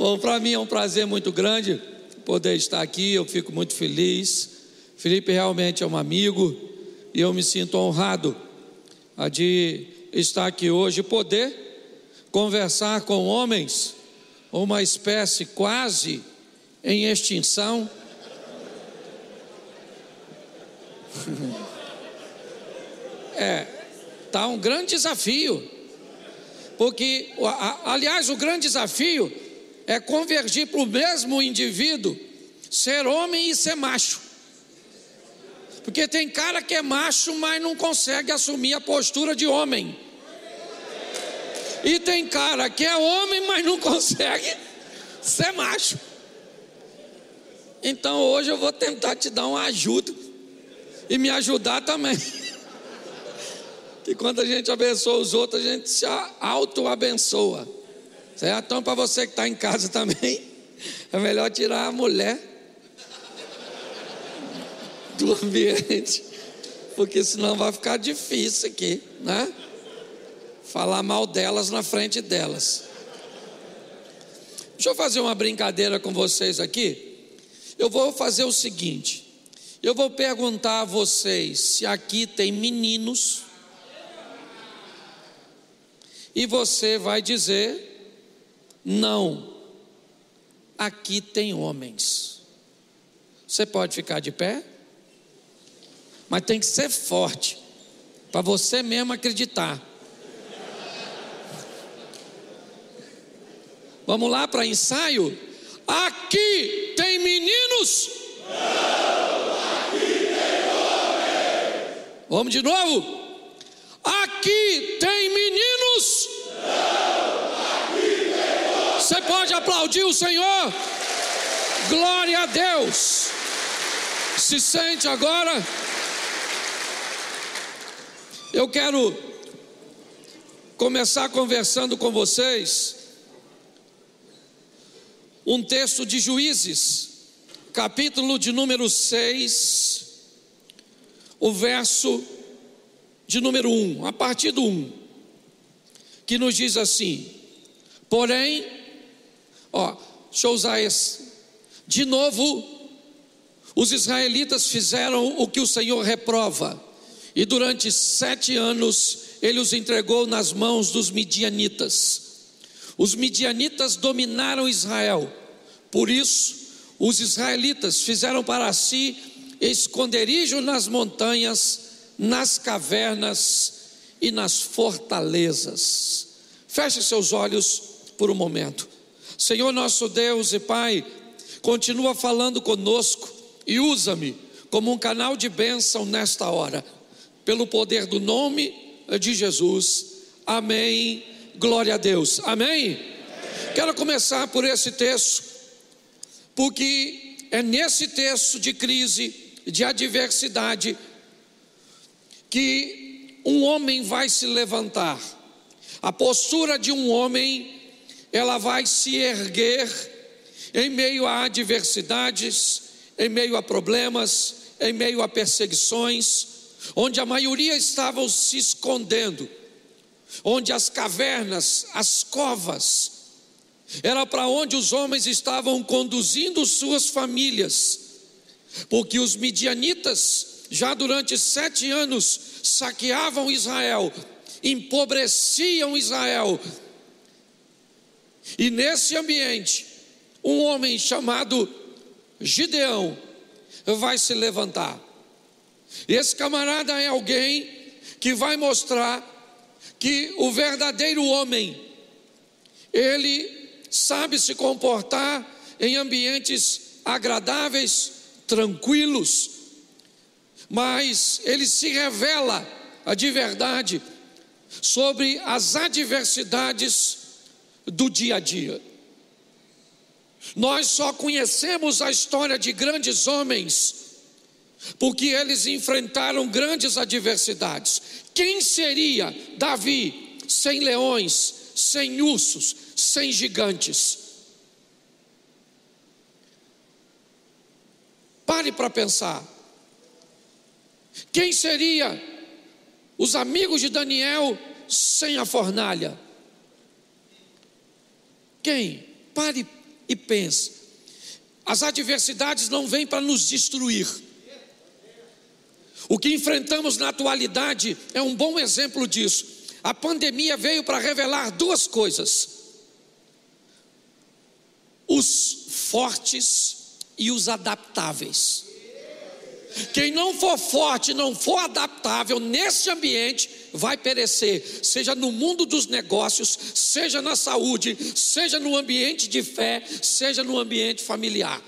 Bom, para mim é um prazer muito grande poder estar aqui, eu fico muito feliz. Felipe realmente é um amigo e eu me sinto honrado de estar aqui hoje e poder conversar com homens, uma espécie quase em extinção. É, tá um grande desafio. Porque, aliás, o grande desafio é convergir para o mesmo indivíduo ser homem e ser macho. Porque tem cara que é macho, mas não consegue assumir a postura de homem. E tem cara que é homem, mas não consegue ser macho. Então hoje eu vou tentar te dar uma ajuda e me ajudar também. que quando a gente abençoa os outros, a gente se auto-abençoa. Certo? Então, para você que está em casa também, é melhor tirar a mulher do ambiente, porque senão vai ficar difícil aqui, né? Falar mal delas na frente delas. Deixa eu fazer uma brincadeira com vocês aqui. Eu vou fazer o seguinte: eu vou perguntar a vocês se aqui tem meninos, e você vai dizer não, aqui tem homens. Você pode ficar de pé, mas tem que ser forte, para você mesmo acreditar. Vamos lá para ensaio? Aqui tem meninos? Não, aqui tem homens. Vamos de novo? Aplaudir o Senhor? Glória a Deus. Se sente agora? Eu quero começar conversando com vocês um texto de Juízes, capítulo de número 6, o verso de número 1, a partir do 1, que nos diz assim: Porém, ó, deixa eu usar esse, de novo, os israelitas fizeram o que o Senhor reprova e durante sete anos ele os entregou nas mãos dos midianitas. Os midianitas dominaram Israel, por isso os israelitas fizeram para si esconderijo nas montanhas, nas cavernas e nas fortalezas. Feche seus olhos por um momento. Senhor nosso Deus e Pai, continua falando conosco e usa-me como um canal de bênção nesta hora pelo poder do nome de Jesus. Amém. Glória a Deus. Amém. Quero começar por esse texto, porque é nesse texto de crise, de adversidade, que um homem vai se levantar. A postura de um homem, ela vai se erguer em meio a adversidades, em meio a problemas, em meio a perseguições onde a maioria estavam se escondendo, onde as cavernas, as covas, era para onde os homens estavam conduzindo suas famílias, porque os midianitas, já durante sete anos, saqueavam Israel, empobreciam Israel, e nesse ambiente, um homem chamado Gideão vai se levantar. Esse camarada é alguém que vai mostrar que o verdadeiro homem, ele sabe se comportar em ambientes agradáveis, tranquilos, mas ele se revela de verdade sobre as adversidades do dia a dia. Nós só conhecemos a história de grandes homens porque eles enfrentaram grandes adversidades. Quem seria Davi sem leões, sem ursos, sem gigantes? Pare para pensar. Quem seria os amigos de Daniel sem a fornalha? Quem? Pare e pense: as adversidades não vêm para nos destruir. O que enfrentamos na atualidade é um bom exemplo disso. A pandemia veio para revelar duas coisas: os fortes e os adaptáveis. Quem não for forte, não for adaptável nesse ambiente, vai perecer, seja no mundo dos negócios, seja na saúde, seja no ambiente de fé, seja no ambiente familiar.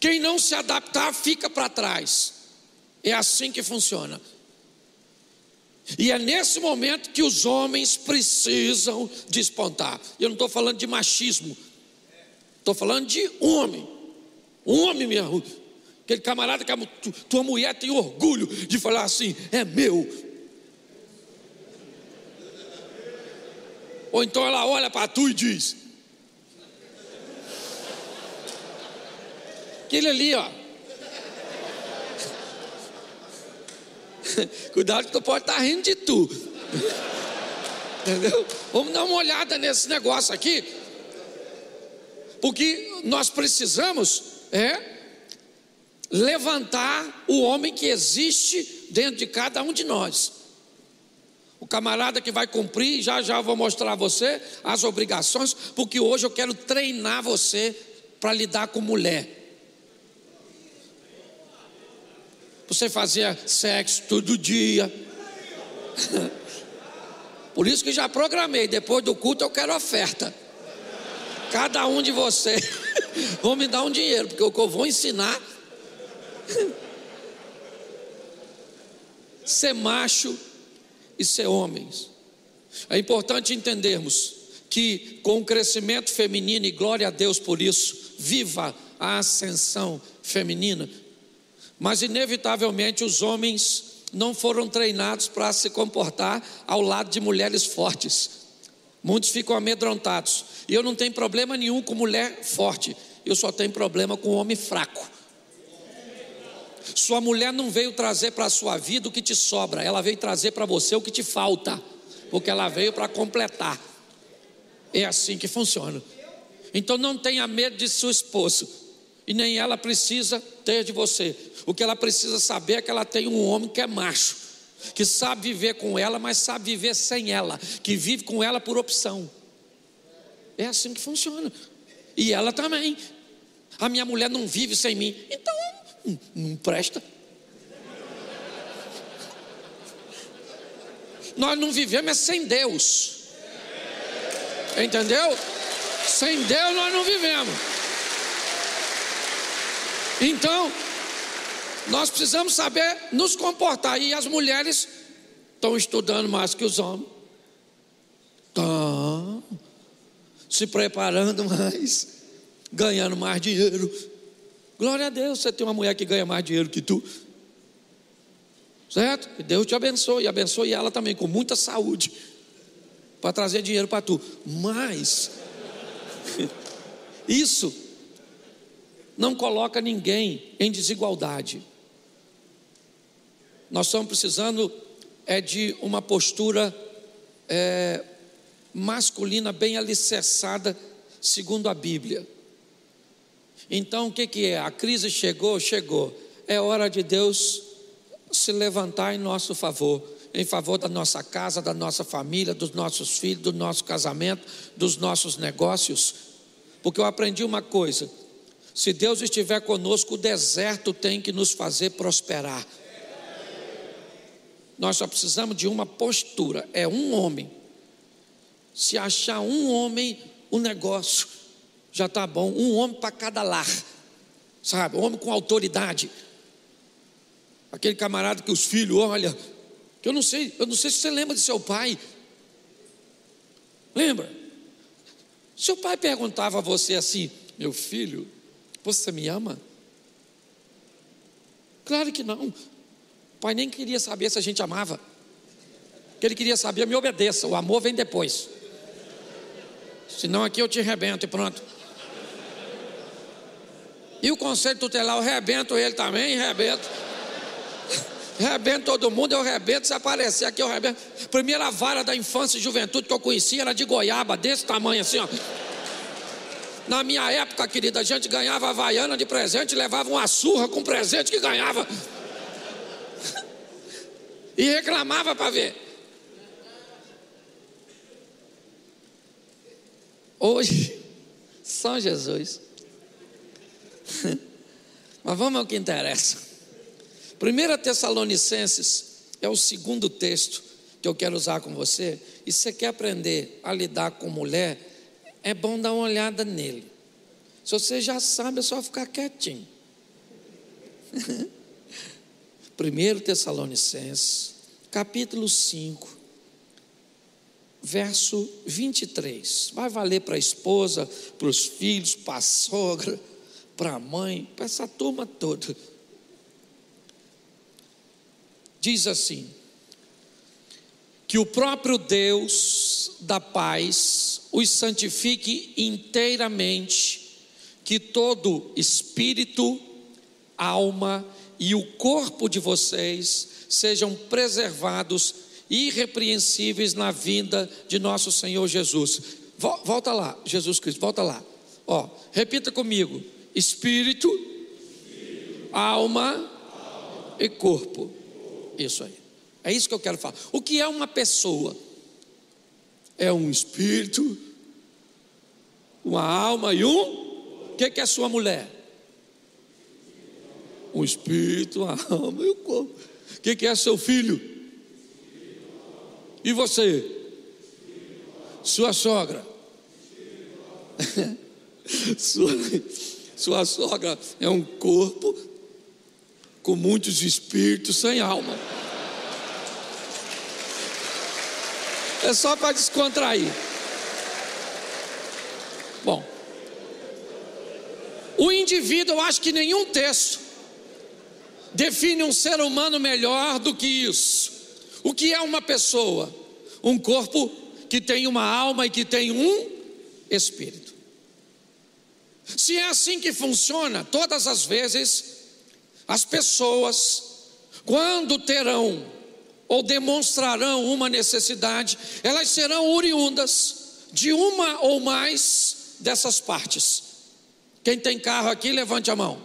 Quem não se adaptar fica para trás. É assim que funciona. E é nesse momento que os homens precisam despontar. Eu não estou falando de machismo, estou falando de homem. Homem mesmo. Aquele camarada que a tua mulher tem orgulho de falar assim: é meu. Ou então ela olha para tu e diz: Aquele ali, ó. Cuidado que tu pode estar tá rindo de tu. Entendeu? Vamos dar uma olhada nesse negócio aqui. Porque nós precisamos é levantar o homem que existe dentro de cada um de nós. O camarada que vai cumprir, já já vou mostrar a você as obrigações, porque hoje eu quero treinar você para lidar com mulher. Você fazia sexo todo dia. Por isso que já programei, depois do culto eu quero oferta. Cada um de vocês vão me dar um dinheiro, porque o que eu vou ensinar ser macho e ser homens. É importante entendermos que com o crescimento feminino, e glória a Deus por isso, viva a ascensão feminina, mas inevitavelmente os homens não foram treinados para se comportar ao lado de mulheres fortes. Muitos ficam amedrontados. E eu não tenho problema nenhum com mulher forte, eu só tenho problema com homem fraco. Sua mulher não veio trazer para a sua vida o que te sobra, ela veio trazer para você o que te falta, porque ela veio para completar. É assim que funciona. Então não tenha medo de seu esposo, e nem ela precisa ter de você. O que ela precisa saber é que ela tem um homem que é macho, que sabe viver com ela, mas sabe viver sem ela, que vive com ela por opção. É assim que funciona. E ela também. A minha mulher não vive sem mim. Então não presta. Nós não vivemos é sem Deus. Entendeu? Sem Deus nós não vivemos. Então, nós precisamos saber nos comportar. E as mulheres estão estudando mais que os homens. Estão se preparando mais, ganhando mais dinheiro Glória a Deus, você tem uma mulher que ganha mais dinheiro que tu. Certo? Que Deus te abençoe abençoe ela também com muita saúde para trazer dinheiro para tu. Mas isso não coloca ninguém em desigualdade. Nós estamos precisando é de uma postura é, masculina bem alicerçada, segundo a Bíblia. Então o que, que é? A crise chegou, chegou. É hora de Deus se levantar em nosso favor, em favor da nossa casa, da nossa família, dos nossos filhos, do nosso casamento, dos nossos negócios. Porque eu aprendi uma coisa: se Deus estiver conosco, o deserto tem que nos fazer prosperar. Nós só precisamos de uma postura, é um homem. Se achar um homem, o negócio já está bom. Um homem para cada lar, sabe? Um homem com autoridade. Aquele camarada que os filhos, olha, que eu não sei, eu não sei se você lembra de seu pai. Lembra? Seu pai perguntava a você assim: Meu filho, você me ama? Claro que não. O pai nem queria saber se a gente amava. O que ele queria saber, me obedeça. O amor vem depois. Senão aqui eu te arrebento e pronto. E o conselho tutelar, eu rebento ele também, rebento. Rebento todo mundo, eu rebento. Se aparecer aqui, eu rebento. Primeira vara da infância e juventude que eu conheci era de goiaba, desse tamanho assim, ó. Na minha época, querida, a gente ganhava Havaiana de presente, levava uma surra com presente que ganhava. e reclamava para ver. Hoje, São Jesus. Mas vamos ao que interessa. 1 Tessalonicenses é o segundo texto que eu quero usar com você. E se você quer aprender a lidar com mulher, é bom dar uma olhada nele. Se você já sabe, é só ficar quietinho. 1 Tessalonicenses, capítulo 5, verso 23. Vai valer para a esposa, para os filhos, para a sogra, para a mãe, para essa turma toda. Diz assim: que o próprio Deus da paz os santifique inteiramente, que todo espírito, alma e o corpo de vocês sejam preservados irrepreensíveis na vinda de nosso Senhor Jesus. Volta lá, Jesus Cristo, volta lá. Ó, repita comigo: espírito, alma, alma e corpo. Isso aí. É isso que eu quero falar. O que é uma pessoa? É um espírito, uma alma e um. O que, que é sua mulher? Um espírito, uma alma e um corpo. O que, que é seu filho? E você? Sua sogra? sua, sua sogra é um corpo com muitos espíritos sem alma. É só para descontrair. Bom, o indivíduo, eu acho que nenhum texto define um ser humano melhor do que isso. O que é uma pessoa? Um corpo que tem uma alma e que tem um espírito. Se é assim que funciona, todas as vezes, as pessoas, quando terão ou demonstrarão uma necessidade, elas serão oriundas de uma ou mais dessas partes. Quem tem carro aqui, levante a mão.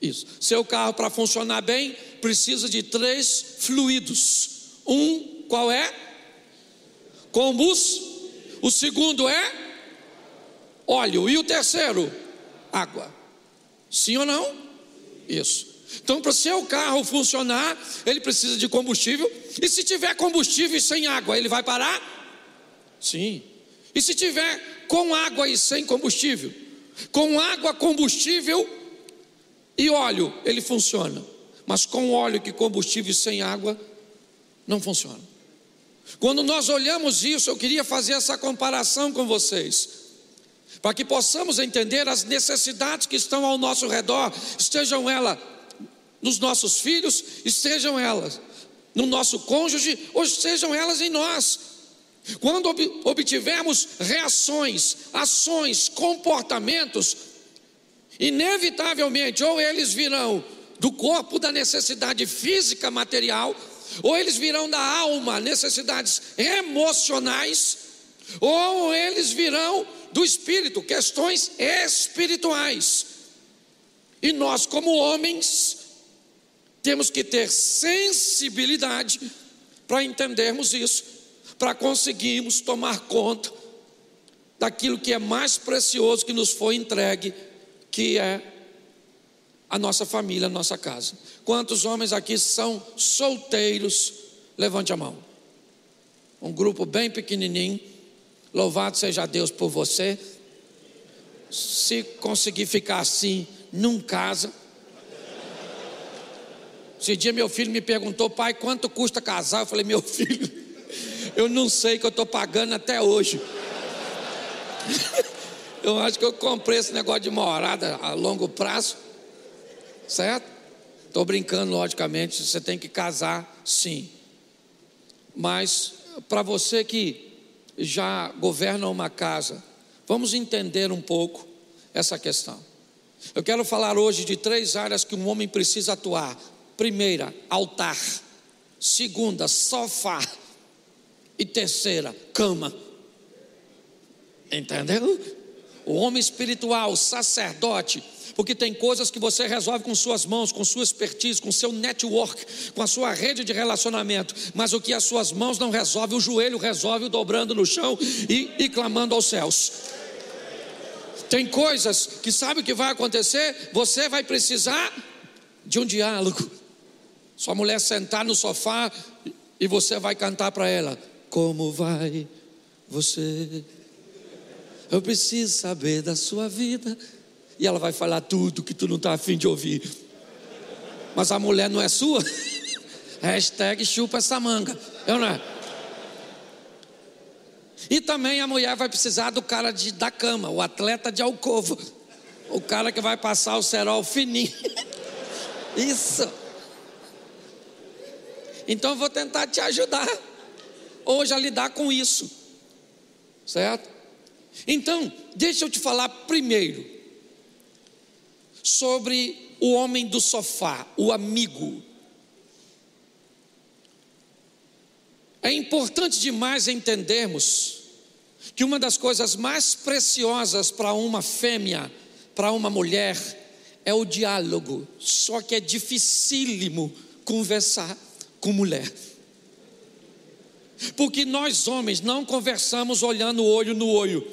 Isso. Seu carro, para funcionar bem, precisa de três fluidos. Um, qual é? Combustível. O segundo é óleo. E o terceiro? Água. Sim ou não? Isso. Então, para o seu carro funcionar, ele precisa de combustível. E se tiver combustível e sem água, ele vai parar? Sim. E se tiver com água e sem combustível? Com água, combustível e óleo, ele funciona. Mas com óleo e combustível e sem água, não funciona. Quando nós olhamos isso, eu queria fazer essa comparação com vocês, para que possamos entender as necessidades que estão ao nosso redor, estejam elas nos nossos filhos, estejam elas no nosso cônjuge, ou sejam elas em nós. Quando obtivermos reações, ações, comportamentos, inevitavelmente, ou eles virão do corpo da necessidade física material, ou eles virão da alma, necessidades emocionais, ou eles virão do espírito, questões espirituais. E nós, como homens, temos que ter sensibilidade para entendermos isso, para conseguirmos tomar conta daquilo que é mais precioso que nos foi entregue, que é a nossa família, a nossa casa. Quantos homens aqui são solteiros? Levante a mão. Um grupo bem pequenininho. Louvado seja Deus por você. Se conseguir ficar assim, não casa. Esse dia meu filho me perguntou, pai, quanto custa casar? Eu falei, meu filho, eu não sei que eu estou pagando até hoje. eu acho que eu comprei esse negócio de morada a longo prazo, certo? Estou brincando, logicamente, você tem que casar, sim. Mas para você que já governa uma casa, vamos entender um pouco essa questão. Eu quero falar hoje de três áreas que um homem precisa atuar Primeira, altar. Segunda, sofá. E terceira, cama. Entendeu? o homem espiritual, sacerdote, porque tem coisas que você resolve com suas mãos, com sua expertise, com seu network, com a sua rede de relacionamento, mas o que as suas mãos não resolvem, o joelho resolve dobrando no chão e, e clamando aos céus. Tem coisas que sabe o que vai acontecer? Você vai precisar de um diálogo. Sua mulher sentar no sofá e você vai cantar para ela: Como vai você? Eu preciso saber da sua vida. E ela vai falar tudo que tu não está afim de ouvir. Mas a mulher não é sua? Hashtag chupa essa manga. Eu não é? E também a mulher vai precisar do cara de, da cama, o atleta de alcova. O cara que vai passar o cerol fininho. Isso. Então eu vou tentar te ajudar hoje a lidar com isso. Certo? Então, deixa eu te falar primeiro sobre o homem do sofá, o amigo. É importante demais entendermos que uma das coisas mais preciosas para uma fêmea, para uma mulher, é o diálogo. Só que é dificílimo conversar com mulher. Porque nós homens não conversamos olhando olho no olho.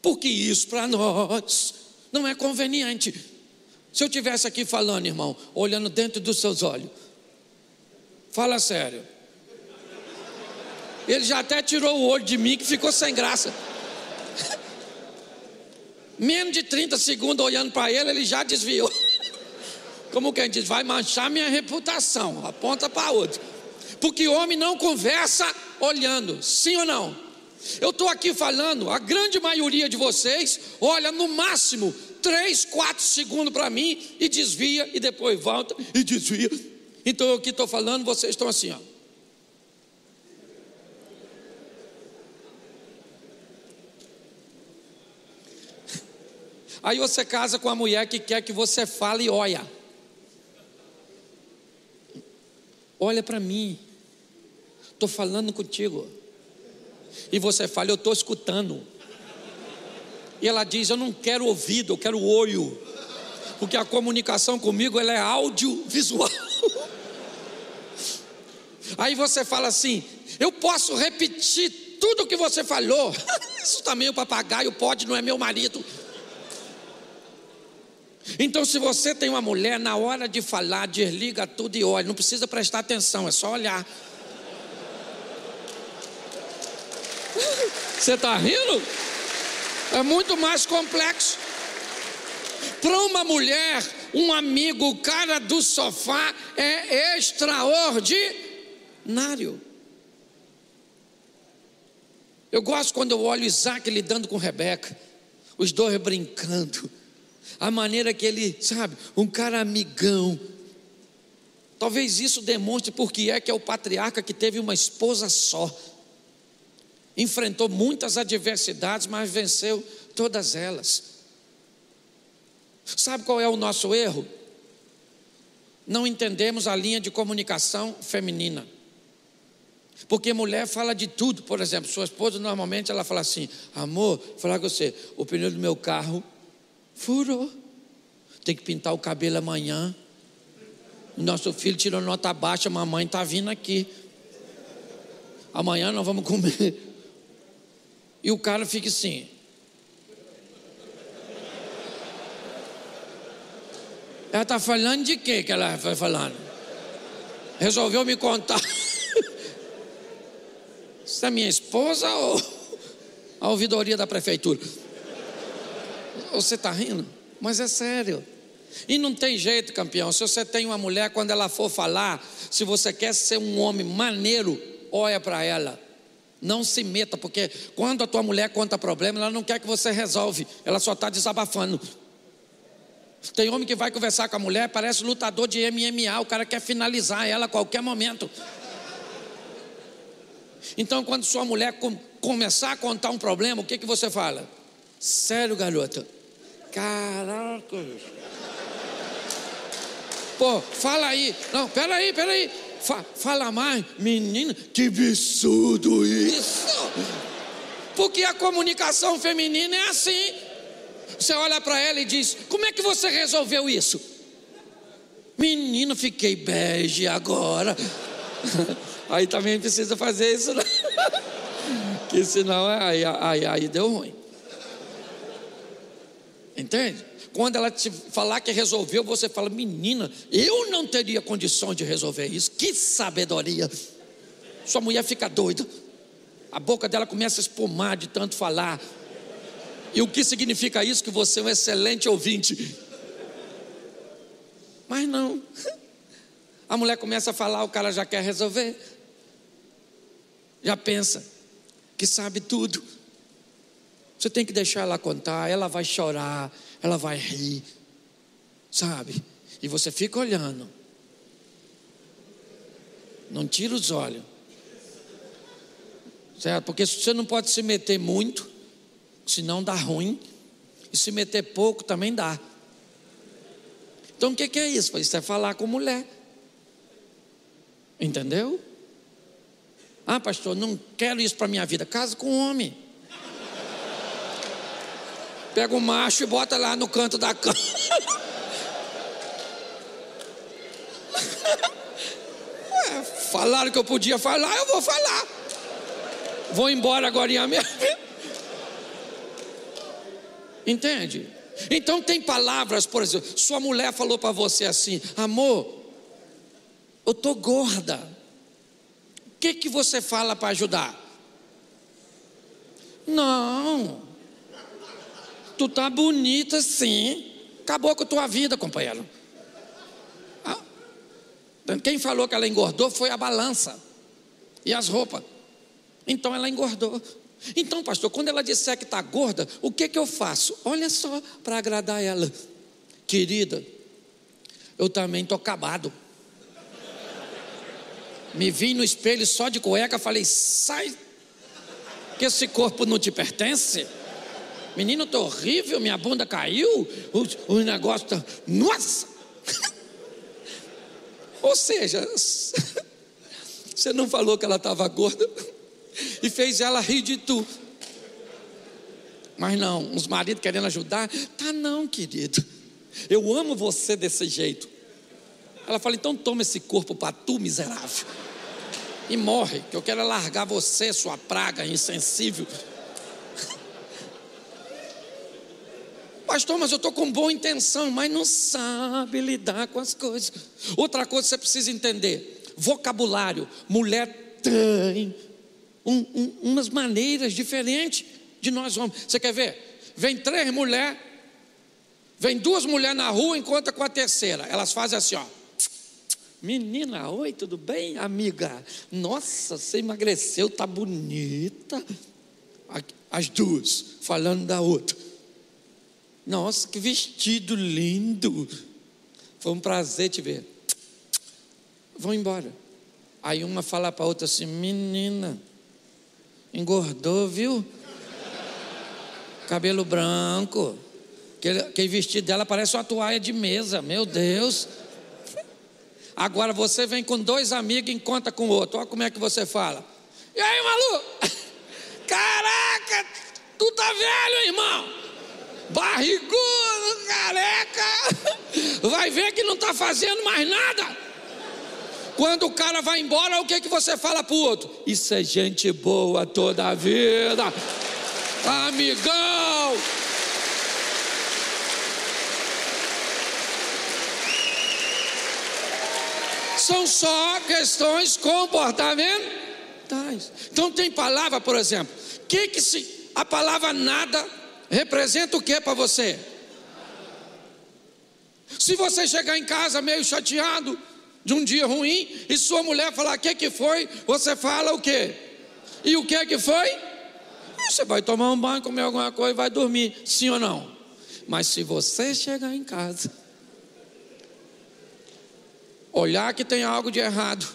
Porque isso para nós não é conveniente. Se eu tivesse aqui falando, irmão, olhando dentro dos seus olhos, fala sério. Ele já até tirou o olho de mim que ficou sem graça. Menos de 30 segundos olhando para ele, ele já desviou. Como quem diz, vai manchar minha reputação, aponta para outro. Porque homem não conversa olhando, sim ou não? Eu estou aqui falando, a grande maioria de vocês olha no máximo 3, 4 segundos para mim e desvia e depois volta e desvia. Então eu aqui estou falando, vocês estão assim, ó. Aí você casa com a mulher que quer que você fale e olha. Olha para mim. Estou falando contigo. E você fala, eu estou escutando. E ela diz, eu não quero ouvido, eu quero olho. Porque a comunicação comigo ela é audiovisual. Aí você fala assim, eu posso repetir tudo o que você falou. Isso também o papagaio pode, não é meu marido. Então, se você tem uma mulher, na hora de falar, desliga tudo e olha, não precisa prestar atenção, é só olhar. Você está rindo? É muito mais complexo. Para uma mulher, um amigo, o cara do sofá é extraordinário. Eu gosto quando eu olho Isaac lidando com Rebeca, os dois brincando a maneira que ele, sabe, um cara amigão. Talvez isso demonstre porque é que é o patriarca que teve uma esposa só. Enfrentou muitas adversidades, mas venceu todas elas. Sabe qual é o nosso erro? Não entendemos a linha de comunicação feminina. Porque mulher fala de tudo, por exemplo, sua esposa normalmente ela fala assim: "Amor, falar com você, o pneu do meu carro Furou. Tem que pintar o cabelo amanhã. Nosso filho tirou nota baixa, mamãe está vindo aqui. Amanhã nós vamos comer. E o cara fica assim. Ela está falando de quê que ela vai falando? Resolveu me contar. Isso é minha esposa ou a ouvidoria da prefeitura? Você está rindo? Mas é sério. E não tem jeito, campeão. Se você tem uma mulher, quando ela for falar, se você quer ser um homem maneiro, olha para ela. Não se meta, porque quando a tua mulher conta problema, ela não quer que você resolve, ela só está desabafando. Tem homem que vai conversar com a mulher, parece lutador de MMA, o cara quer finalizar ela a qualquer momento. Então, quando sua mulher com, começar a contar um problema, o que, que você fala? Sério, garota? Caraca. Pô, fala aí. Não, peraí, peraí. Fa, fala mais. Menina, que absurdo isso. Porque a comunicação feminina é assim. você olha para ela e diz: Como é que você resolveu isso? Menino, fiquei bege agora. Aí também precisa fazer isso, né? que senão aí, aí, aí deu ruim. Entende? Quando ela te falar que resolveu, você fala, menina, eu não teria condição de resolver isso. Que sabedoria! Sua mulher fica doida. A boca dela começa a espumar de tanto falar. E o que significa isso? Que você é um excelente ouvinte. Mas não. A mulher começa a falar, o cara já quer resolver. Já pensa que sabe tudo. Você tem que deixar ela contar, ela vai chorar, ela vai rir, sabe? E você fica olhando. Não tira os olhos. Certo? Porque você não pode se meter muito, senão dá ruim. E se meter pouco também dá. Então o que, é isso? Isso é falar com mulher. Entendeu? Ah, pastor, não quero isso para minha vida. Casa com um homem. Pega o macho e bota lá no canto da cama. Falaram que eu podia falar, eu vou falar. Vou embora agora mesmo. Entende? Então tem palavras, por exemplo, sua mulher falou para você assim: amor, eu tô gorda. O que que você fala para ajudar? Não. Tu tá bonita sim. Acabou com a tua vida, companheiro. Ah, quem falou que ela engordou foi a balança e as roupas. Então ela engordou. Então, pastor, quando ela disser que está gorda, o que, que eu faço? Olha só, para agradar ela. Querida, eu também estou acabado. Me vi no espelho só de cueca, falei, sai, que esse corpo não te pertence. Menino, estou horrível, minha bunda caiu, o, o negócio está. Nossa! Ou seja, você não falou que ela estava gorda e fez ela rir de tu. Mas não, os maridos querendo ajudar, tá não, querido. Eu amo você desse jeito. Ela fala: então toma esse corpo para tu, miserável. E morre, que eu quero largar você, sua praga insensível. Pastor, mas eu estou com boa intenção, mas não sabe lidar com as coisas. Outra coisa que você precisa entender: vocabulário. Mulher tem um, um, umas maneiras diferentes de nós homens. Você quer ver? Vem três mulheres, vem duas mulheres na rua, encontra com a terceira. Elas fazem assim, ó. Menina, oi, tudo bem, amiga? Nossa, você emagreceu, tá bonita. As duas, falando da outra. Nossa, que vestido lindo. Foi um prazer te ver. Vão embora. Aí uma fala para a outra assim: Menina, engordou, viu? Cabelo branco. Aquele, aquele vestido dela parece uma toalha de mesa, meu Deus. Agora você vem com dois amigos e encontra com o outro. Olha como é que você fala. E aí, Malu? Caraca, tu tá velho, irmão. Barrigudo, careca. Vai ver que não tá fazendo mais nada. Quando o cara vai embora, o que, que você fala para o outro? Isso é gente boa toda a vida. Amigão. São só questões comportamentais. Então tem palavra, por exemplo. Que que se a palavra nada representa o que para você? Se você chegar em casa meio chateado, de um dia ruim e sua mulher falar: O que, que foi? Você fala o quê? E o que que foi? Você vai tomar um banho, comer alguma coisa e vai dormir, sim ou não? Mas se você chegar em casa, olhar que tem algo de errado,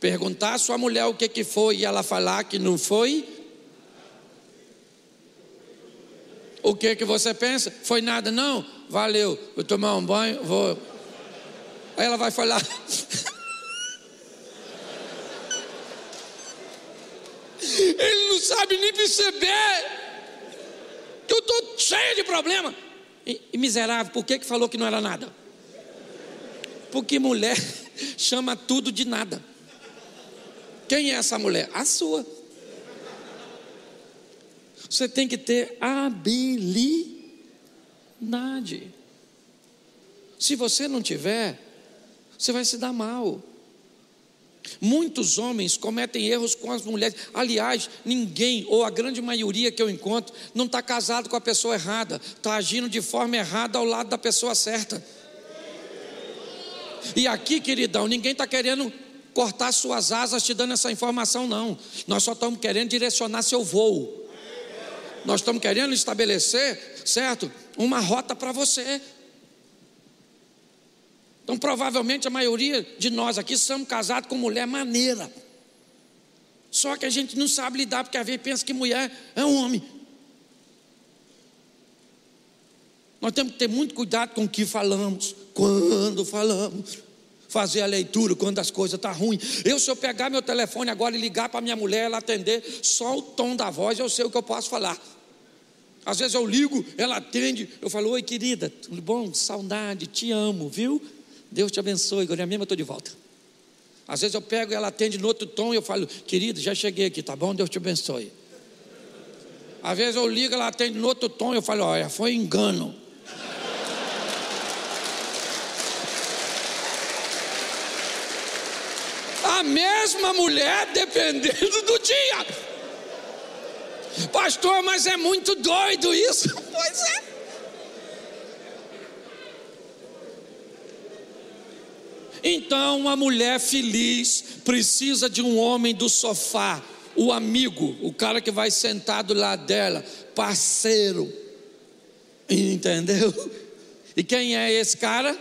perguntar à sua mulher o que, que foi e ela falar que não foi, o que que você pensa? Foi nada, não? Valeu, vou tomar um banho, vou Aí ela vai falar. Ele não sabe nem perceber que eu estou cheio de problema. E, e miserável, por que, que falou que não era nada? Porque mulher chama tudo de nada. Quem é essa mulher? A sua. Você tem que ter habilidade. Se você não tiver, você vai se dar mal. Muitos homens cometem erros com as mulheres. Aliás, ninguém, ou a grande maioria que eu encontro, não está casado com a pessoa errada, está agindo de forma errada ao lado da pessoa certa. E aqui, queridão, ninguém está querendo cortar suas asas te dando essa informação, não. Nós só estamos querendo direcionar seu voo. Nós estamos querendo estabelecer, certo? Uma rota para você. Então, provavelmente a maioria de nós aqui somos casados com mulher maneira. Só que a gente não sabe lidar, porque às vezes pensa que mulher é um homem. Nós temos que ter muito cuidado com o que falamos, quando falamos, fazer a leitura quando as coisas estão tá ruins. Eu, se eu pegar meu telefone agora e ligar para minha mulher, ela atender, só o tom da voz eu sei o que eu posso falar. Às vezes eu ligo, ela atende, eu falo, oi querida, tudo bom? Saudade, te amo, viu? Deus te abençoe, agora mesmo eu estou de volta. Às vezes eu pego, ela atende no outro tom e eu falo, querida, já cheguei aqui, tá bom? Deus te abençoe. Às vezes eu ligo, ela atende no outro tom e eu falo, olha, foi engano. A mesma mulher dependendo do dia. Pastor, mas é muito doido isso. Pois é. Então, uma mulher feliz precisa de um homem do sofá, o amigo, o cara que vai sentado lá dela, parceiro. Entendeu? E quem é esse cara?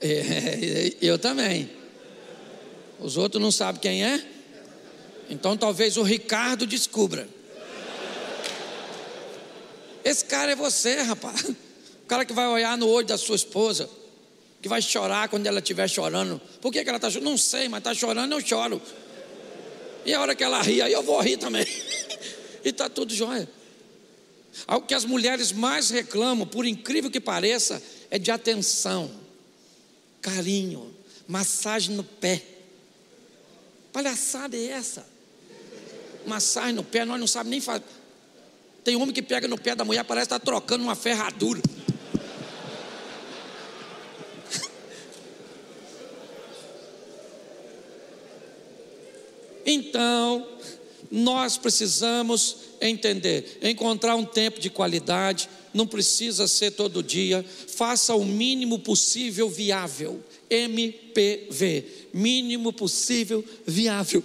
É, eu também. Os outros não sabem quem é? Então talvez o Ricardo descubra. Esse cara é você, rapaz. O cara que vai olhar no olho da sua esposa, que vai chorar quando ela estiver chorando. Por que, que ela está chorando? Não sei, mas está chorando, eu choro. E a hora que ela ri, aí eu vou rir também. e está tudo jóia. O que as mulheres mais reclamam, por incrível que pareça, é de atenção, carinho, massagem no pé. Palhaçada é essa? massagem no pé, nós não sabemos nem fazer. Tem homem que pega no pé da mulher, parece estar tá trocando uma ferradura. Então, nós precisamos entender, encontrar um tempo de qualidade, não precisa ser todo dia, faça o mínimo possível viável. MPV, mínimo possível viável.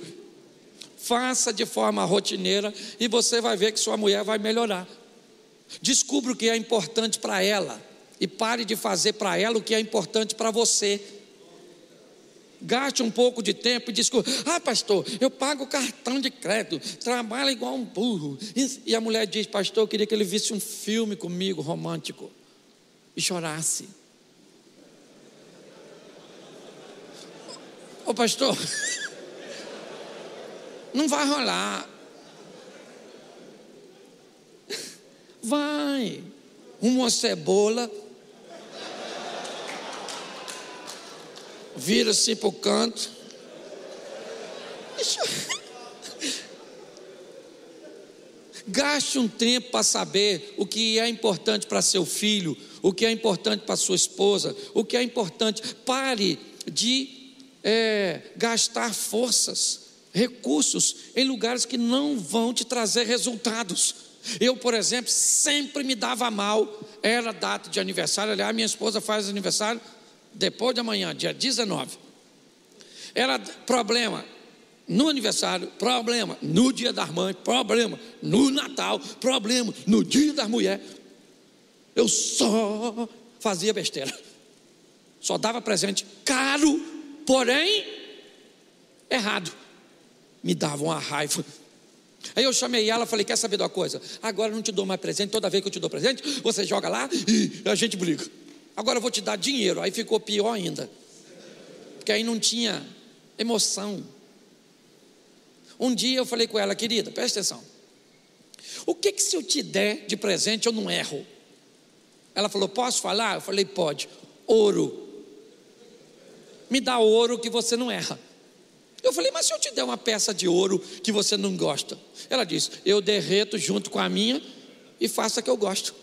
Faça de forma rotineira e você vai ver que sua mulher vai melhorar. Descubra o que é importante para ela e pare de fazer para ela o que é importante para você. Gaste um pouco de tempo e desculpa. Ah, pastor, eu pago cartão de crédito, trabalho igual um burro. E a mulher diz, pastor, eu queria que ele visse um filme comigo romântico e chorasse. Ô pastor, não vai rolar. Vai. Uma cebola. Vira-se para o canto. Gaste um tempo para saber o que é importante para seu filho, o que é importante para sua esposa, o que é importante. Pare de é, gastar forças recursos em lugares que não vão te trazer resultados. Eu, por exemplo, sempre me dava mal, era data de aniversário, aliás, minha esposa faz aniversário depois de amanhã, dia 19. Era problema no aniversário, problema no dia das mães, problema no Natal, problema no dia das mulheres. Eu só fazia besteira. Só dava presente caro, porém errado me dava uma raiva. Aí eu chamei ela falei: Quer saber de uma coisa? Agora eu não te dou mais presente. Toda vez que eu te dou presente, você joga lá e a gente briga. Agora eu vou te dar dinheiro. Aí ficou pior ainda. Porque aí não tinha emoção. Um dia eu falei com ela: Querida, presta atenção. O que, que se eu te der de presente eu não erro? Ela falou: Posso falar? Eu falei: Pode. Ouro. Me dá ouro que você não erra. Eu falei, mas se eu te der uma peça de ouro que você não gosta? Ela disse: Eu derreto junto com a minha e faço a que eu gosto.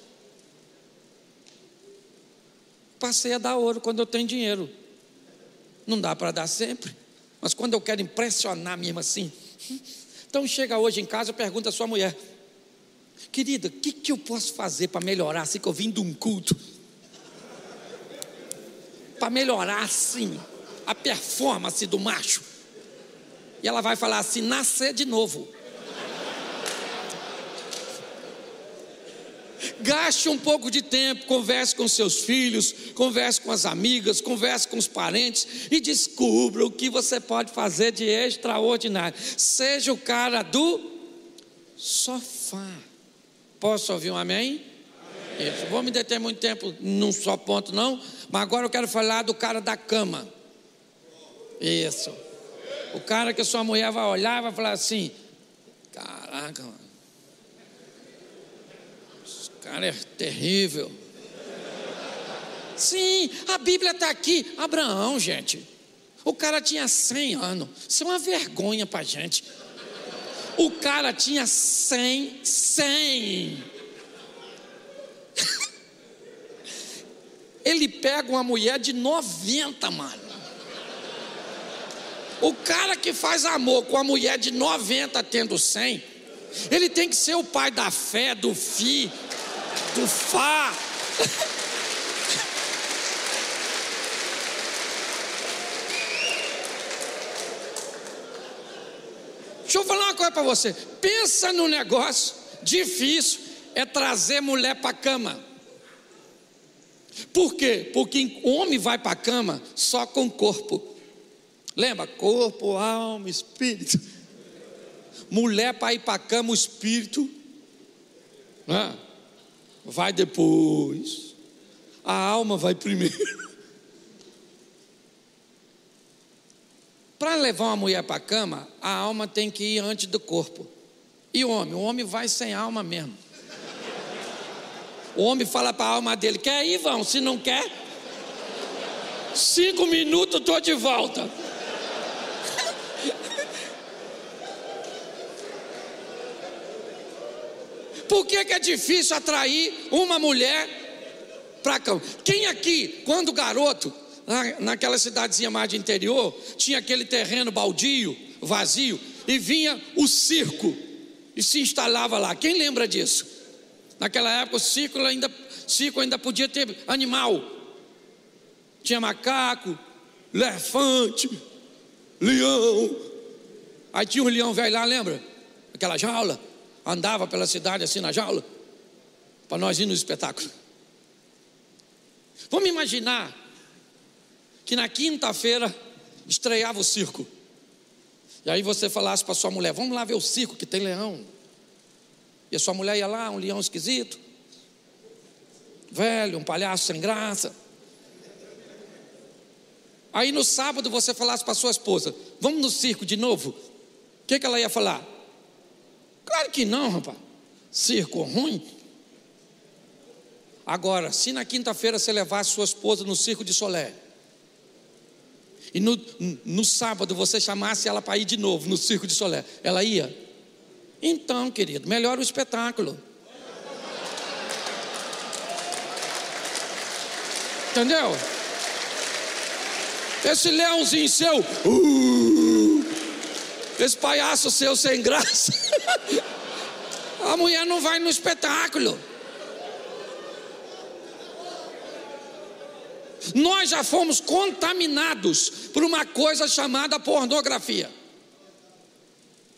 Passei a dar ouro quando eu tenho dinheiro. Não dá para dar sempre, mas quando eu quero impressionar mesmo assim. Então chega hoje em casa e pergunta à sua mulher: Querida, o que, que eu posso fazer para melhorar assim que eu vim de um culto? Para melhorar assim a performance do macho. E ela vai falar assim: nascer de novo. Gaste um pouco de tempo, converse com seus filhos, converse com as amigas, converse com os parentes e descubra o que você pode fazer de extraordinário. Seja o cara do sofá. Posso ouvir um amém? amém. Vou me deter muito tempo num só ponto, não, mas agora eu quero falar do cara da cama. Isso. O cara que sua mulher vai olhar e vai falar assim: Caraca, mano. Esse cara é terrível. Sim, a Bíblia está aqui. Abraão, gente. O cara tinha 100 anos. Isso é uma vergonha para gente. O cara tinha 100, 100. Ele pega uma mulher de 90, mano. O cara que faz amor com a mulher de 90 tendo 100, ele tem que ser o pai da fé, do fi, do fá. Deixa eu falar uma coisa para você. Pensa no negócio difícil é trazer mulher para cama. Por quê? Porque homem vai para cama só com corpo. Lembra? Corpo, alma, espírito. Mulher para ir para a cama, o espírito. Né? Vai depois. A alma vai primeiro. Para levar uma mulher para a cama, a alma tem que ir antes do corpo. E o homem? O homem vai sem alma mesmo. O homem fala para a alma dele: quer ir, vão? Se não quer, cinco minutos estou de volta. Por que, que é difícil atrair uma mulher para cá? Quem aqui, quando garoto, naquela cidadezinha mais de interior, tinha aquele terreno baldio, vazio, e vinha o circo e se instalava lá. Quem lembra disso? Naquela época o circo ainda, circo ainda podia ter animal. Tinha macaco, elefante, leão. Aí tinha um leão velho lá, lembra? Aquela jaula andava pela cidade assim na jaula, para nós ir no espetáculo. Vamos imaginar que na quinta-feira estreava o circo. E aí você falasse para sua mulher: Vamos lá ver o circo que tem leão. E a sua mulher ia lá, um leão esquisito, velho, um palhaço sem graça. Aí no sábado você falasse para sua esposa: Vamos no circo de novo. O que, que ela ia falar? Claro que não, rapaz. Circo ruim. Agora, se na quinta-feira você levar sua esposa no circo de Solé, e no, no sábado você chamasse ela para ir de novo no circo de Solé, ela ia? Então, querido, melhora o espetáculo. Entendeu? Esse leãozinho seu. Uh, esse palhaço seu sem graça. A mulher não vai no espetáculo. Nós já fomos contaminados por uma coisa chamada pornografia.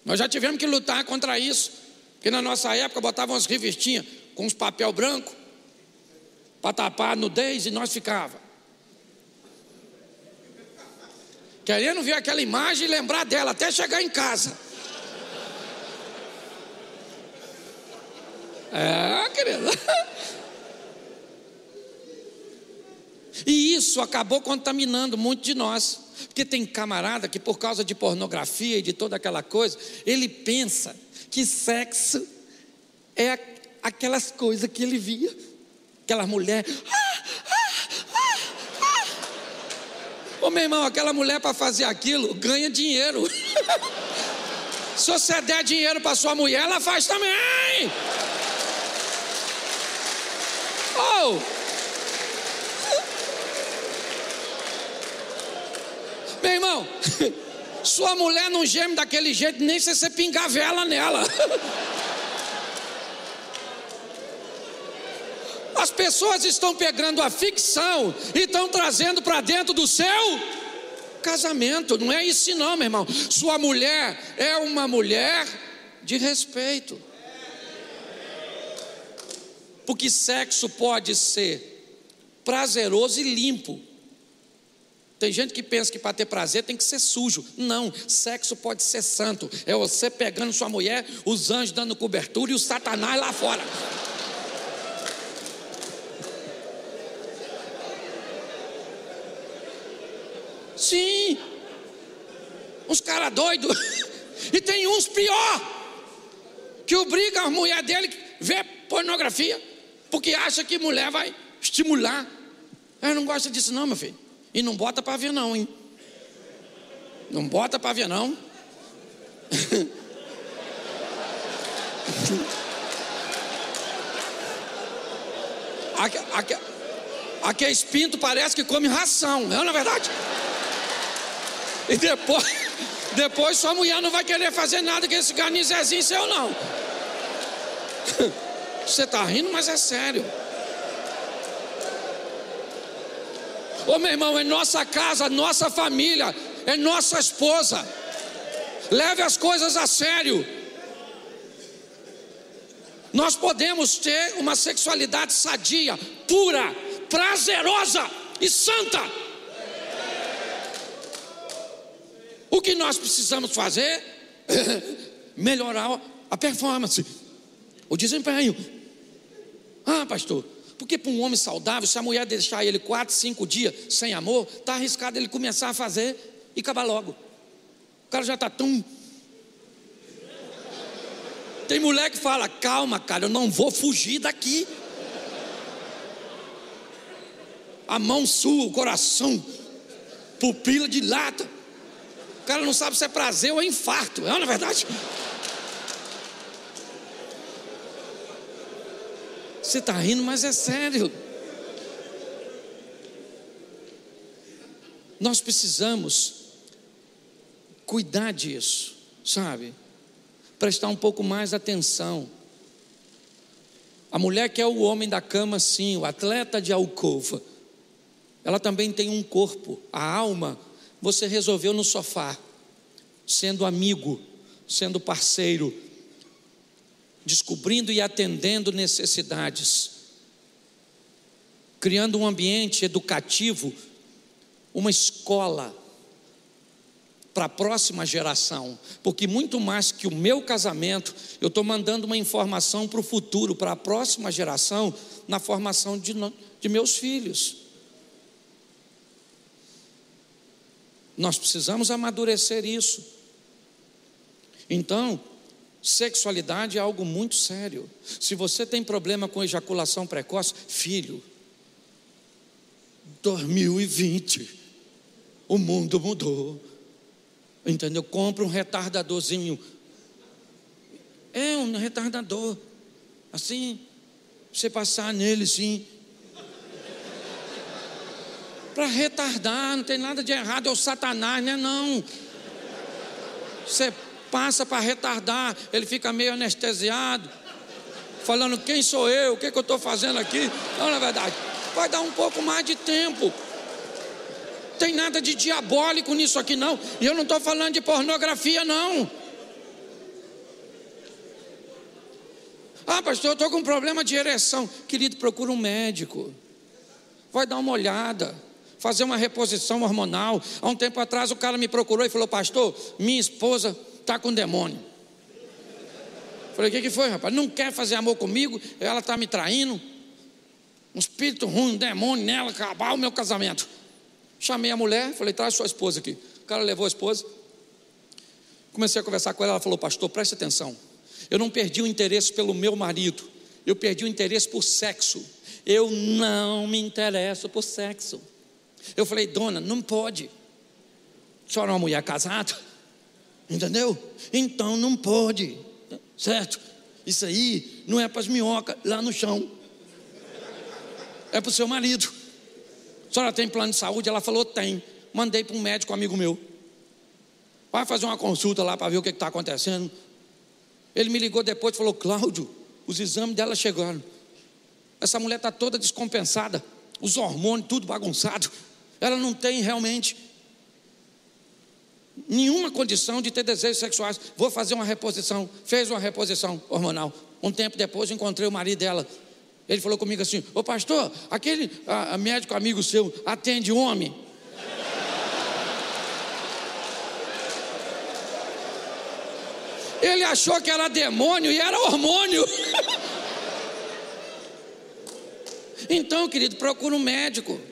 Nós já tivemos que lutar contra isso. Porque na nossa época botavam as revistinhas com os papel branco para tapar a nudez e nós ficava. Querendo ver aquela imagem e lembrar dela até chegar em casa. É, querido. E isso acabou contaminando muito de nós. Porque tem camarada que, por causa de pornografia e de toda aquela coisa, ele pensa que sexo é aquelas coisas que ele via, aquelas mulheres. Ah, ah, Ô meu irmão, aquela mulher para fazer aquilo ganha dinheiro. Se você der dinheiro para sua mulher, ela faz também. Oh! Meu irmão, sua mulher não geme daquele jeito, nem se você pingar vela nela. As pessoas estão pegando a ficção e estão trazendo para dentro do seu casamento. Não é isso, não, meu irmão. Sua mulher é uma mulher de respeito. Porque sexo pode ser prazeroso e limpo. Tem gente que pensa que para ter prazer tem que ser sujo. Não, sexo pode ser santo. É você pegando sua mulher, os anjos dando cobertura e o satanás lá fora. Sim, uns caras doidos. E tem uns pior, que obrigam a mulher dele a ver pornografia, porque acha que mulher vai estimular. Ela não gosta disso, não, meu filho. E não bota para ver, não, hein? Não bota para ver, não. é espinto parece que come ração, não é na verdade? E depois, depois sua mulher não vai querer fazer nada com esse garnizezinho seu, não. Você está rindo, mas é sério. Ô meu irmão, é nossa casa, nossa família, é nossa esposa. Leve as coisas a sério. Nós podemos ter uma sexualidade sadia, pura, prazerosa e santa. O que nós precisamos fazer melhorar a performance, o desempenho. Ah, pastor, porque para um homem saudável, se a mulher deixar ele quatro, cinco dias sem amor, está arriscado ele começar a fazer e acabar logo. O cara já está tão. Tem mulher que fala: calma, cara, eu não vou fugir daqui. A mão sua, o coração, pupila de lata. O cara não sabe se é prazer ou é infarto, é na é verdade? Você está rindo, mas é sério. Nós precisamos cuidar disso, sabe? Prestar um pouco mais atenção. A mulher que é o homem da cama, sim, o atleta de alcova, ela também tem um corpo, a alma, você resolveu no sofá, sendo amigo, sendo parceiro, descobrindo e atendendo necessidades, criando um ambiente educativo, uma escola para a próxima geração, porque muito mais que o meu casamento, eu estou mandando uma informação para o futuro, para a próxima geração, na formação de, de meus filhos. Nós precisamos amadurecer isso. Então, Sexualidade é algo muito sério. Se você tem problema com ejaculação precoce, filho, 2020, o mundo mudou. Entendeu? Compra um retardadorzinho. É um retardador. Assim, você passar nele, sim. Para retardar, não tem nada de errado, é o Satanás, né? Não. Você passa para retardar, ele fica meio anestesiado, falando: quem sou eu, o que, que eu estou fazendo aqui? Não, na verdade, vai dar um pouco mais de tempo. Tem nada de diabólico nisso aqui, não. E eu não estou falando de pornografia, não. Ah, pastor, eu estou com um problema de ereção. Querido, procura um médico. Vai dar uma olhada fazer uma reposição hormonal. Há um tempo atrás o cara me procurou e falou: Pastor, minha esposa está com demônio. Falei, o que, que foi, rapaz? Não quer fazer amor comigo, ela está me traindo. Um espírito ruim, um demônio nela, acabar o meu casamento. Chamei a mulher, falei, traz sua esposa aqui. O cara levou a esposa. Comecei a conversar com ela, ela falou, pastor, preste atenção. Eu não perdi o interesse pelo meu marido, eu perdi o interesse por sexo. Eu não me interesso por sexo. Eu falei, dona, não pode. A senhora é uma mulher casada, entendeu? Então não pode, certo? Isso aí não é para as minhocas lá no chão, é para o seu marido. A senhora tem plano de saúde? Ela falou, tem. Mandei para um médico amigo meu. Vai fazer uma consulta lá para ver o que está acontecendo. Ele me ligou depois e falou: Cláudio, os exames dela chegaram. Essa mulher está toda descompensada, os hormônios tudo bagunçado. Ela não tem realmente nenhuma condição de ter desejos sexuais. Vou fazer uma reposição. Fez uma reposição hormonal. Um tempo depois encontrei o marido dela. Ele falou comigo assim: Ô pastor, aquele a, a médico amigo seu atende homem? Ele achou que era demônio e era hormônio. então, querido, procura um médico.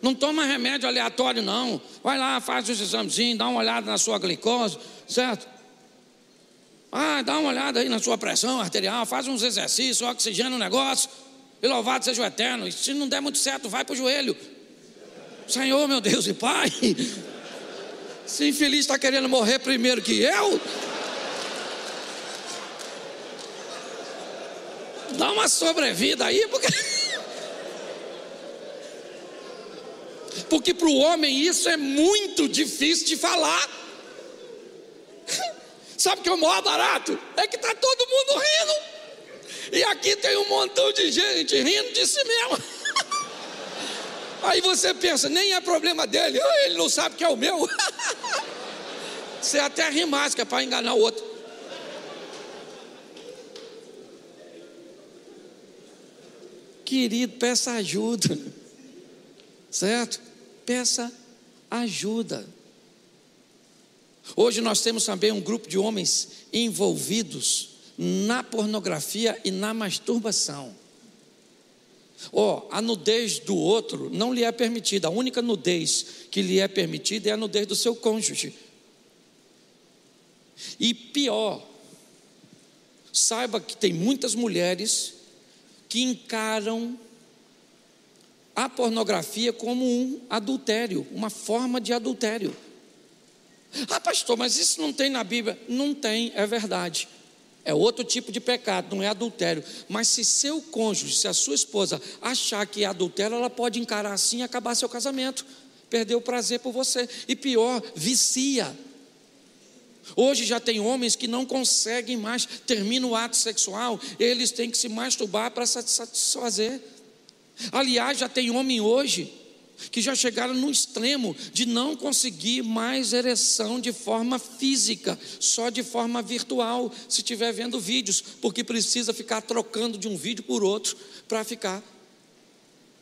Não toma remédio aleatório, não. Vai lá, faz os examezinhos, dá uma olhada na sua glicose, certo? Ah, dá uma olhada aí na sua pressão arterial, faz uns exercícios, oxigena o negócio. E louvado seja o eterno. E se não der muito certo, vai para o joelho. Senhor, meu Deus e Pai. Se infeliz está querendo morrer primeiro que eu. Dá uma sobrevida aí, porque. Porque para o homem isso é muito difícil de falar. Sabe que é o maior barato? É que está todo mundo rindo. E aqui tem um montão de gente rindo de si mesmo. Aí você pensa, nem é problema dele, ele não sabe que é o meu. Você até ri mais, que é para enganar o outro. Querido, peça ajuda. Certo? Peça ajuda. Hoje nós temos também um grupo de homens envolvidos na pornografia e na masturbação. Ó, oh, a nudez do outro não lhe é permitida. A única nudez que lhe é permitida é a nudez do seu cônjuge. E pior, saiba que tem muitas mulheres que encaram a pornografia como um adultério, uma forma de adultério. Ah, pastor, mas isso não tem na Bíblia? Não tem, é verdade. É outro tipo de pecado, não é adultério. Mas se seu cônjuge, se a sua esposa achar que é adultério, ela pode encarar assim e acabar seu casamento. Perder o prazer por você. E pior, vicia. Hoje já tem homens que não conseguem mais, termina o ato sexual, eles têm que se masturbar para satisfazer. Aliás, já tem homem hoje que já chegaram no extremo de não conseguir mais ereção de forma física, só de forma virtual, se estiver vendo vídeos, porque precisa ficar trocando de um vídeo por outro para ficar.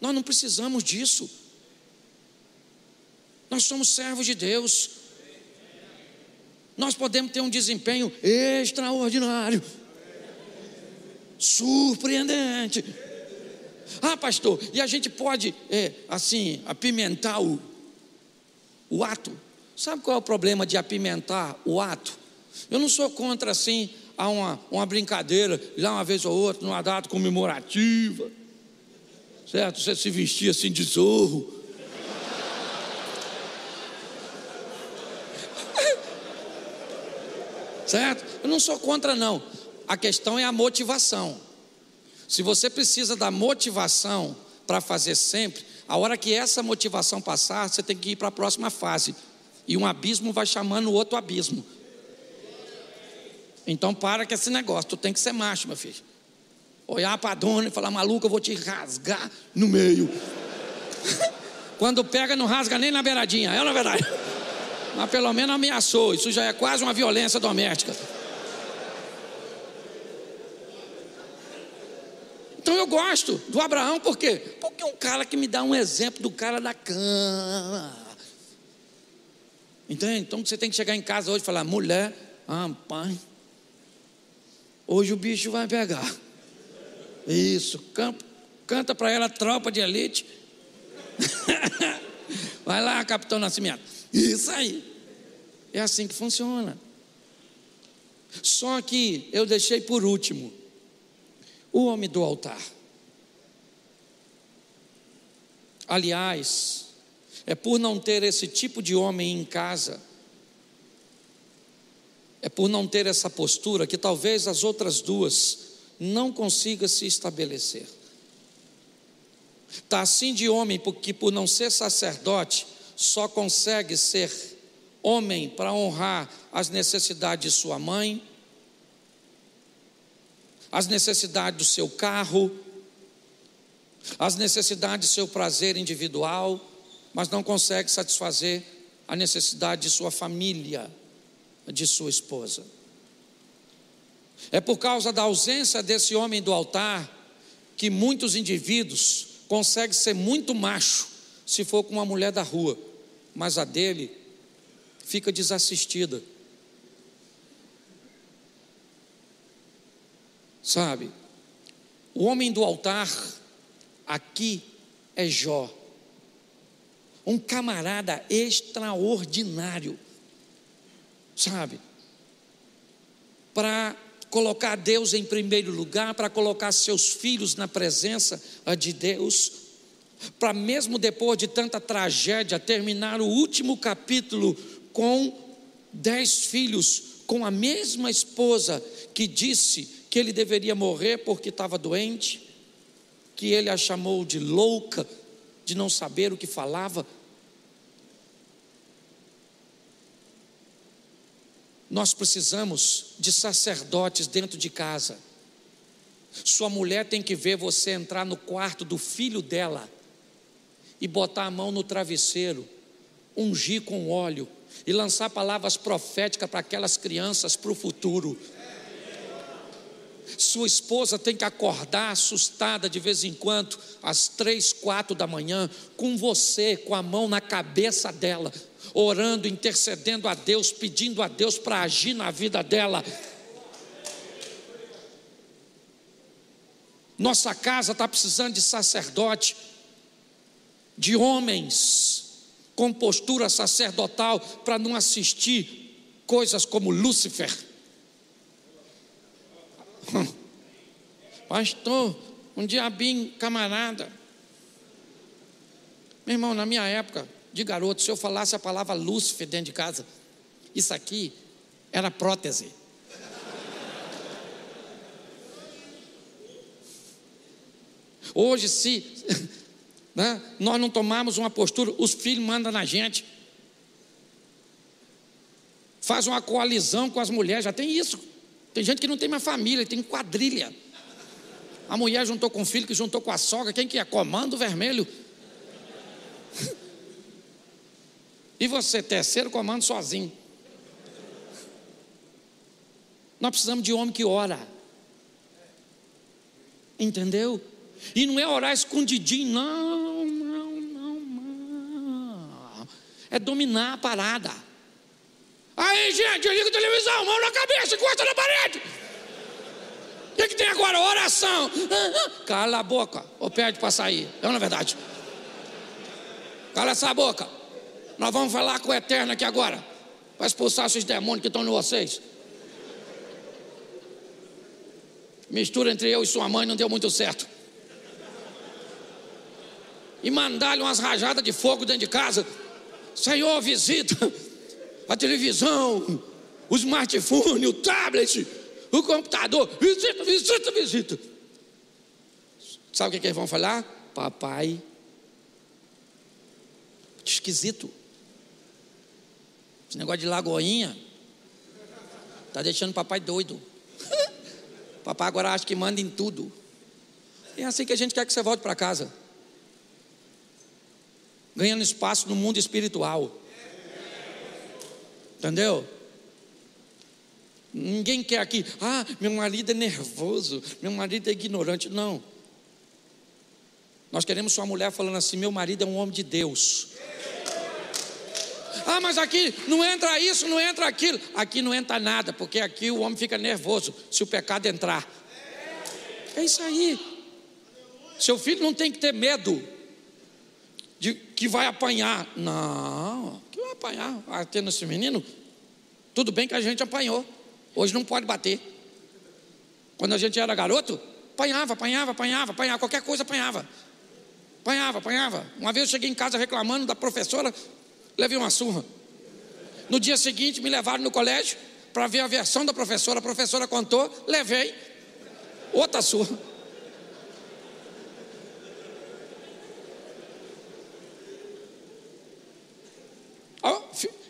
Nós não precisamos disso. Nós somos servos de Deus nós podemos ter um desempenho extraordinário, surpreendente. Ah, pastor, e a gente pode, é, assim, apimentar o, o ato. Sabe qual é o problema de apimentar o ato? Eu não sou contra, assim, a uma, uma brincadeira, lá uma vez ou outra, numa data comemorativa, certo? Você se vestir assim de zorro Certo? Eu não sou contra, não. A questão é a motivação. Se você precisa da motivação para fazer sempre, a hora que essa motivação passar, você tem que ir para a próxima fase. E um abismo vai chamando o outro abismo. Então para com esse negócio, tu tem que ser macho, meu filho. Olhar para a dona e falar, maluco, eu vou te rasgar no meio. Quando pega, não rasga nem na beiradinha, é na verdade mas pelo menos ameaçou. Isso já é quase uma violência doméstica. Então eu gosto do Abraão, por quê? Porque é um cara que me dá um exemplo do cara da cama. Entende? Então você tem que chegar em casa hoje e falar: mulher, ah, pai, hoje o bicho vai pegar. Isso, canta para ela, tropa de elite. vai lá, capitão Nascimento. Isso aí. É assim que funciona. Só que eu deixei por último o homem do altar. Aliás, é por não ter esse tipo de homem em casa, é por não ter essa postura que talvez as outras duas não consigam se estabelecer. Está assim de homem, porque por não ser sacerdote, só consegue ser homem para honrar as necessidades de sua mãe, as necessidades do seu carro, as necessidades do seu prazer individual, mas não consegue satisfazer a necessidade de sua família, de sua esposa. É por causa da ausência desse homem do altar que muitos indivíduos conseguem ser muito macho se for com uma mulher da rua, mas a dele fica desassistida. Sabe? O homem do altar aqui é Jó. Um camarada extraordinário. Sabe? Para colocar Deus em primeiro lugar, para colocar seus filhos na presença de Deus, para mesmo depois de tanta tragédia, terminar o último capítulo com dez filhos, com a mesma esposa que disse que ele deveria morrer porque estava doente, que ele a chamou de louca, de não saber o que falava. Nós precisamos de sacerdotes dentro de casa. Sua mulher tem que ver você entrar no quarto do filho dela e botar a mão no travesseiro, ungir com óleo e lançar palavras proféticas para aquelas crianças para o futuro. Sua esposa tem que acordar assustada de vez em quando, às três, quatro da manhã, com você, com a mão na cabeça dela, orando, intercedendo a Deus, pedindo a Deus para agir na vida dela. Nossa casa está precisando de sacerdote, de homens com postura sacerdotal, para não assistir coisas como Lúcifer Pastor, um diabinho camarada. Meu irmão, na minha época de garoto, se eu falasse a palavra Lúcifer dentro de casa, isso aqui era prótese. Hoje, se né, nós não tomarmos uma postura, os filhos mandam na gente. Faz uma coalizão com as mulheres, já tem isso. Tem gente que não tem mais família, tem quadrilha. A mulher juntou com o filho, que juntou com a sogra. Quem que é? Comando vermelho. E você, terceiro comando sozinho. Nós precisamos de homem que ora. Entendeu? E não é orar escondidinho, não, não, não, não. É dominar a parada. Aí, gente, eu ligo a televisão, mão na cabeça, encosta na parede. O que, que tem agora? Oração. Cala a boca, ou pede para sair. É na verdade. Cala essa boca. Nós vamos falar com o Eterno aqui agora. Para expulsar esses demônios que estão em vocês. Mistura entre eu e sua mãe não deu muito certo. E mandar-lhe umas rajadas de fogo dentro de casa. Senhor, visita a televisão, o smartphone, o tablet, o computador. Visita, visita, visita. Sabe o que, que eles vão falar? Papai. Esquisito. Esse negócio de lagoinha está deixando o papai doido. papai agora acha que manda em tudo. É assim que a gente quer que você volte para casa. Ganhando espaço no mundo espiritual. Entendeu? Ninguém quer aqui, ah, meu marido é nervoso, meu marido é ignorante. Não. Nós queremos sua mulher falando assim: meu marido é um homem de Deus. Ah, mas aqui não entra isso, não entra aquilo. Aqui não entra nada, porque aqui o homem fica nervoso se o pecado entrar. É isso aí. Seu filho não tem que ter medo de que vai apanhar. Não, que vai apanhar. Ah, tendo esse menino, tudo bem que a gente apanhou. Hoje não pode bater. Quando a gente era garoto, apanhava, apanhava, apanhava, apanhava, qualquer coisa apanhava. Apanhava, apanhava. Uma vez eu cheguei em casa reclamando da professora, levei uma surra. No dia seguinte, me levaram no colégio para ver a versão da professora. A professora contou, levei outra surra.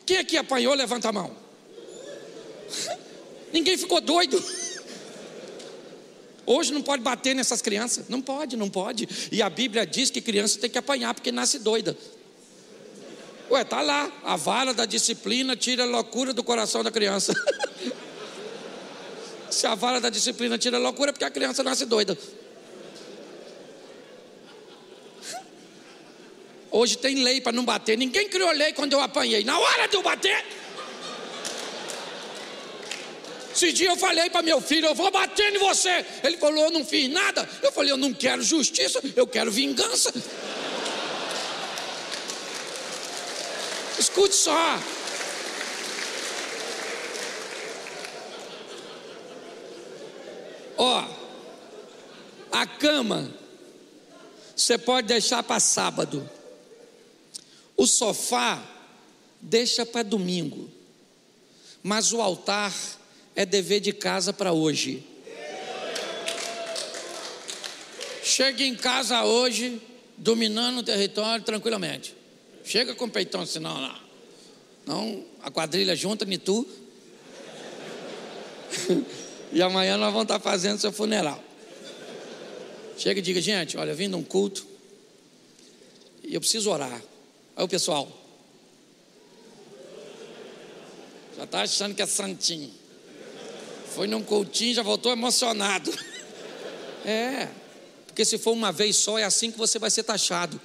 Quem aqui apanhou, levanta a mão. Ninguém ficou doido. Hoje não pode bater nessas crianças. Não pode, não pode. E a Bíblia diz que criança tem que apanhar porque nasce doida. Ué, tá lá. A vara da disciplina tira a loucura do coração da criança. Se a vara da disciplina tira a loucura, é porque a criança nasce doida. Hoje tem lei para não bater. Ninguém criou lei quando eu apanhei. Na hora de eu bater. Esse dia eu falei para meu filho: Eu vou bater em você. Ele falou: Eu não fiz nada. Eu falei: Eu não quero justiça, eu quero vingança. Escute só. Ó, a cama você pode deixar para sábado. O sofá deixa para domingo, mas o altar é dever de casa para hoje. Chega em casa hoje, dominando o território tranquilamente. Chega com o peitão assim, não, não. Não, a quadrilha junta, nem tu. e amanhã nós vamos estar fazendo seu funeral. Chega e diga, gente, olha, vindo um culto, e eu preciso orar. Aí o pessoal. Já está achando que é santinho. Foi num cultinho, já voltou emocionado. É, porque se for uma vez só, é assim que você vai ser taxado.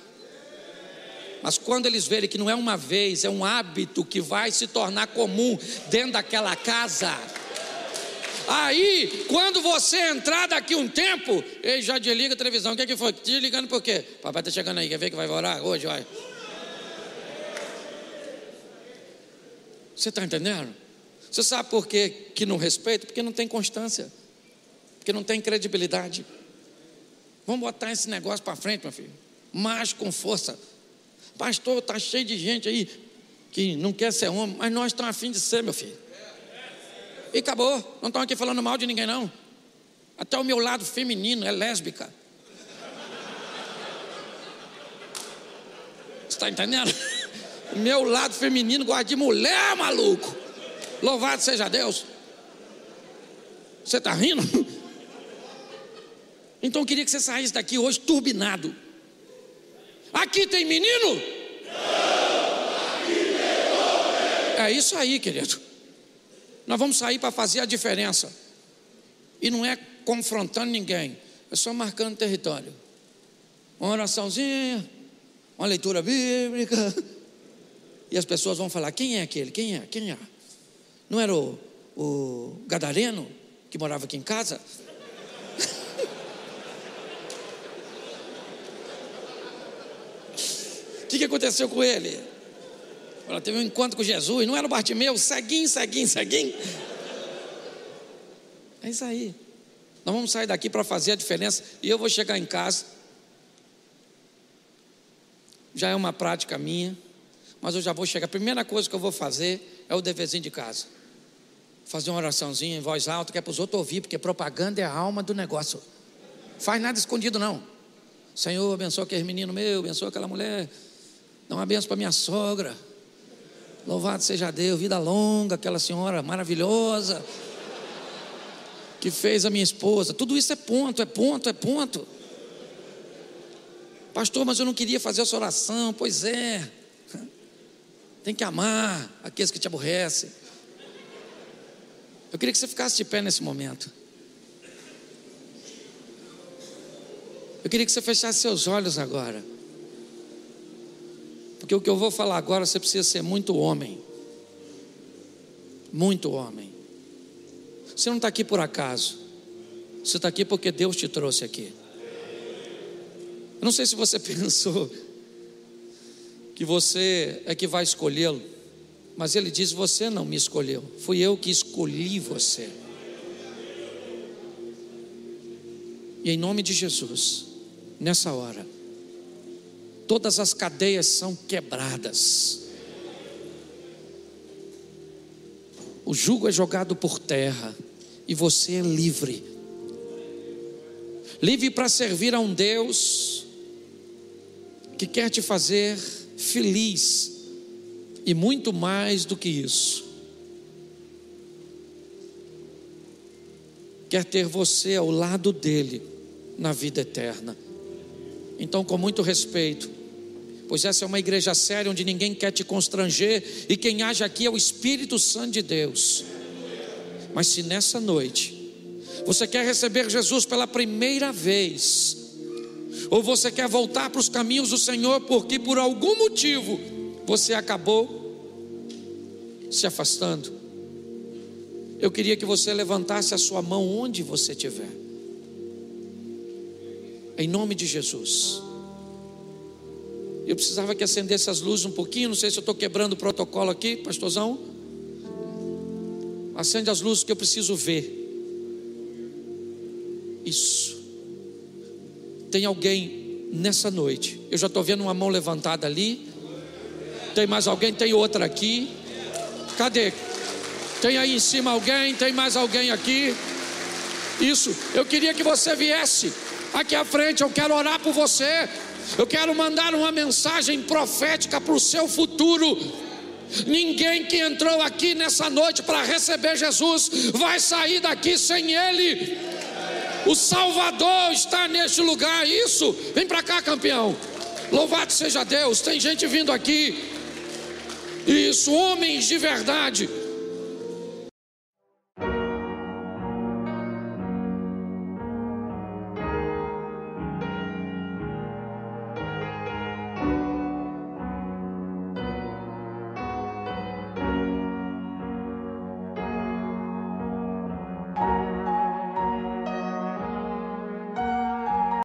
Mas quando eles verem que não é uma vez, é um hábito que vai se tornar comum dentro daquela casa. Aí, quando você entrar daqui um tempo, ele já desliga a televisão. O que, é que foi? Desligando por quê? Papai está chegando aí, quer ver que vai orar hoje? Olha. Você está entendendo? Você sabe por que, que não respeita? Porque não tem constância, porque não tem credibilidade. Vamos botar esse negócio para frente, meu filho. Mais com força. Pastor, está cheio de gente aí que não quer ser homem, mas nós estamos afim de ser, meu filho. E acabou. Não estamos aqui falando mal de ninguém, não. Até o meu lado feminino é lésbica. Está entendendo? Meu lado feminino gosta de mulher, maluco. Louvado seja Deus. Você está rindo? Então eu queria que você saísse daqui hoje turbinado. Aqui tem menino? Não, aqui tem É isso aí, querido. Nós vamos sair para fazer a diferença. E não é confrontando ninguém, é só marcando território. Uma oraçãozinha, uma leitura bíblica. E as pessoas vão falar: quem é aquele? Quem é? Quem é? Não era o, o Gadareno que morava aqui em casa? O que, que aconteceu com ele? Ela teve um encontro com Jesus, não era o Bartimeu, ceguinho, ceguinho, ceguinho. É isso aí. Nós vamos sair daqui para fazer a diferença. E eu vou chegar em casa. Já é uma prática minha mas eu já vou chegar. A primeira coisa que eu vou fazer é o deverzinho de casa. Fazer uma oraçãozinha em voz alta, que é para os outros ouvir, porque propaganda é a alma do negócio. Faz nada escondido, não. Senhor, abençoa aquele menino meu, abençoa aquela mulher. Dá uma benção para minha sogra. Louvado seja Deus, vida longa, aquela senhora maravilhosa que fez a minha esposa. Tudo isso é ponto, é ponto, é ponto. Pastor, mas eu não queria fazer essa oração. Pois é. Tem que amar aqueles que te aborrecem. Eu queria que você ficasse de pé nesse momento. Eu queria que você fechasse seus olhos agora. Porque o que eu vou falar agora você precisa ser muito homem. Muito homem. Você não está aqui por acaso. Você está aqui porque Deus te trouxe aqui. Eu não sei se você pensou que você é que vai escolhê-lo. Mas ele diz: Você não me escolheu, fui eu que escolhi você. E em nome de Jesus, nessa hora, todas as cadeias são quebradas. O jugo é jogado por terra e você é livre. Livre para servir a um Deus que quer te fazer feliz e muito mais do que isso. Quer ter você ao lado dele na vida eterna. Então, com muito respeito, pois essa é uma igreja séria onde ninguém quer te constranger e quem age aqui é o Espírito Santo de Deus. Mas se nessa noite você quer receber Jesus pela primeira vez, ou você quer voltar para os caminhos do Senhor porque por algum motivo você acabou se afastando, eu queria que você levantasse a sua mão onde você estiver, em nome de Jesus. Eu precisava que acendesse as luzes um pouquinho, não sei se eu estou quebrando o protocolo aqui, pastorzão. Acende as luzes que eu preciso ver. Isso. Tem alguém nessa noite. Eu já estou vendo uma mão levantada ali. Tem mais alguém? Tem outra aqui. Cadê? Tem aí em cima alguém? Tem mais alguém aqui? Isso. Eu queria que você viesse aqui à frente. Eu quero orar por você. Eu quero mandar uma mensagem profética para o seu futuro. Ninguém que entrou aqui nessa noite para receber Jesus vai sair daqui sem Ele. O Salvador está neste lugar. Isso. Vem para cá, campeão. Louvado seja Deus. Tem gente vindo aqui. Isso, homens de verdade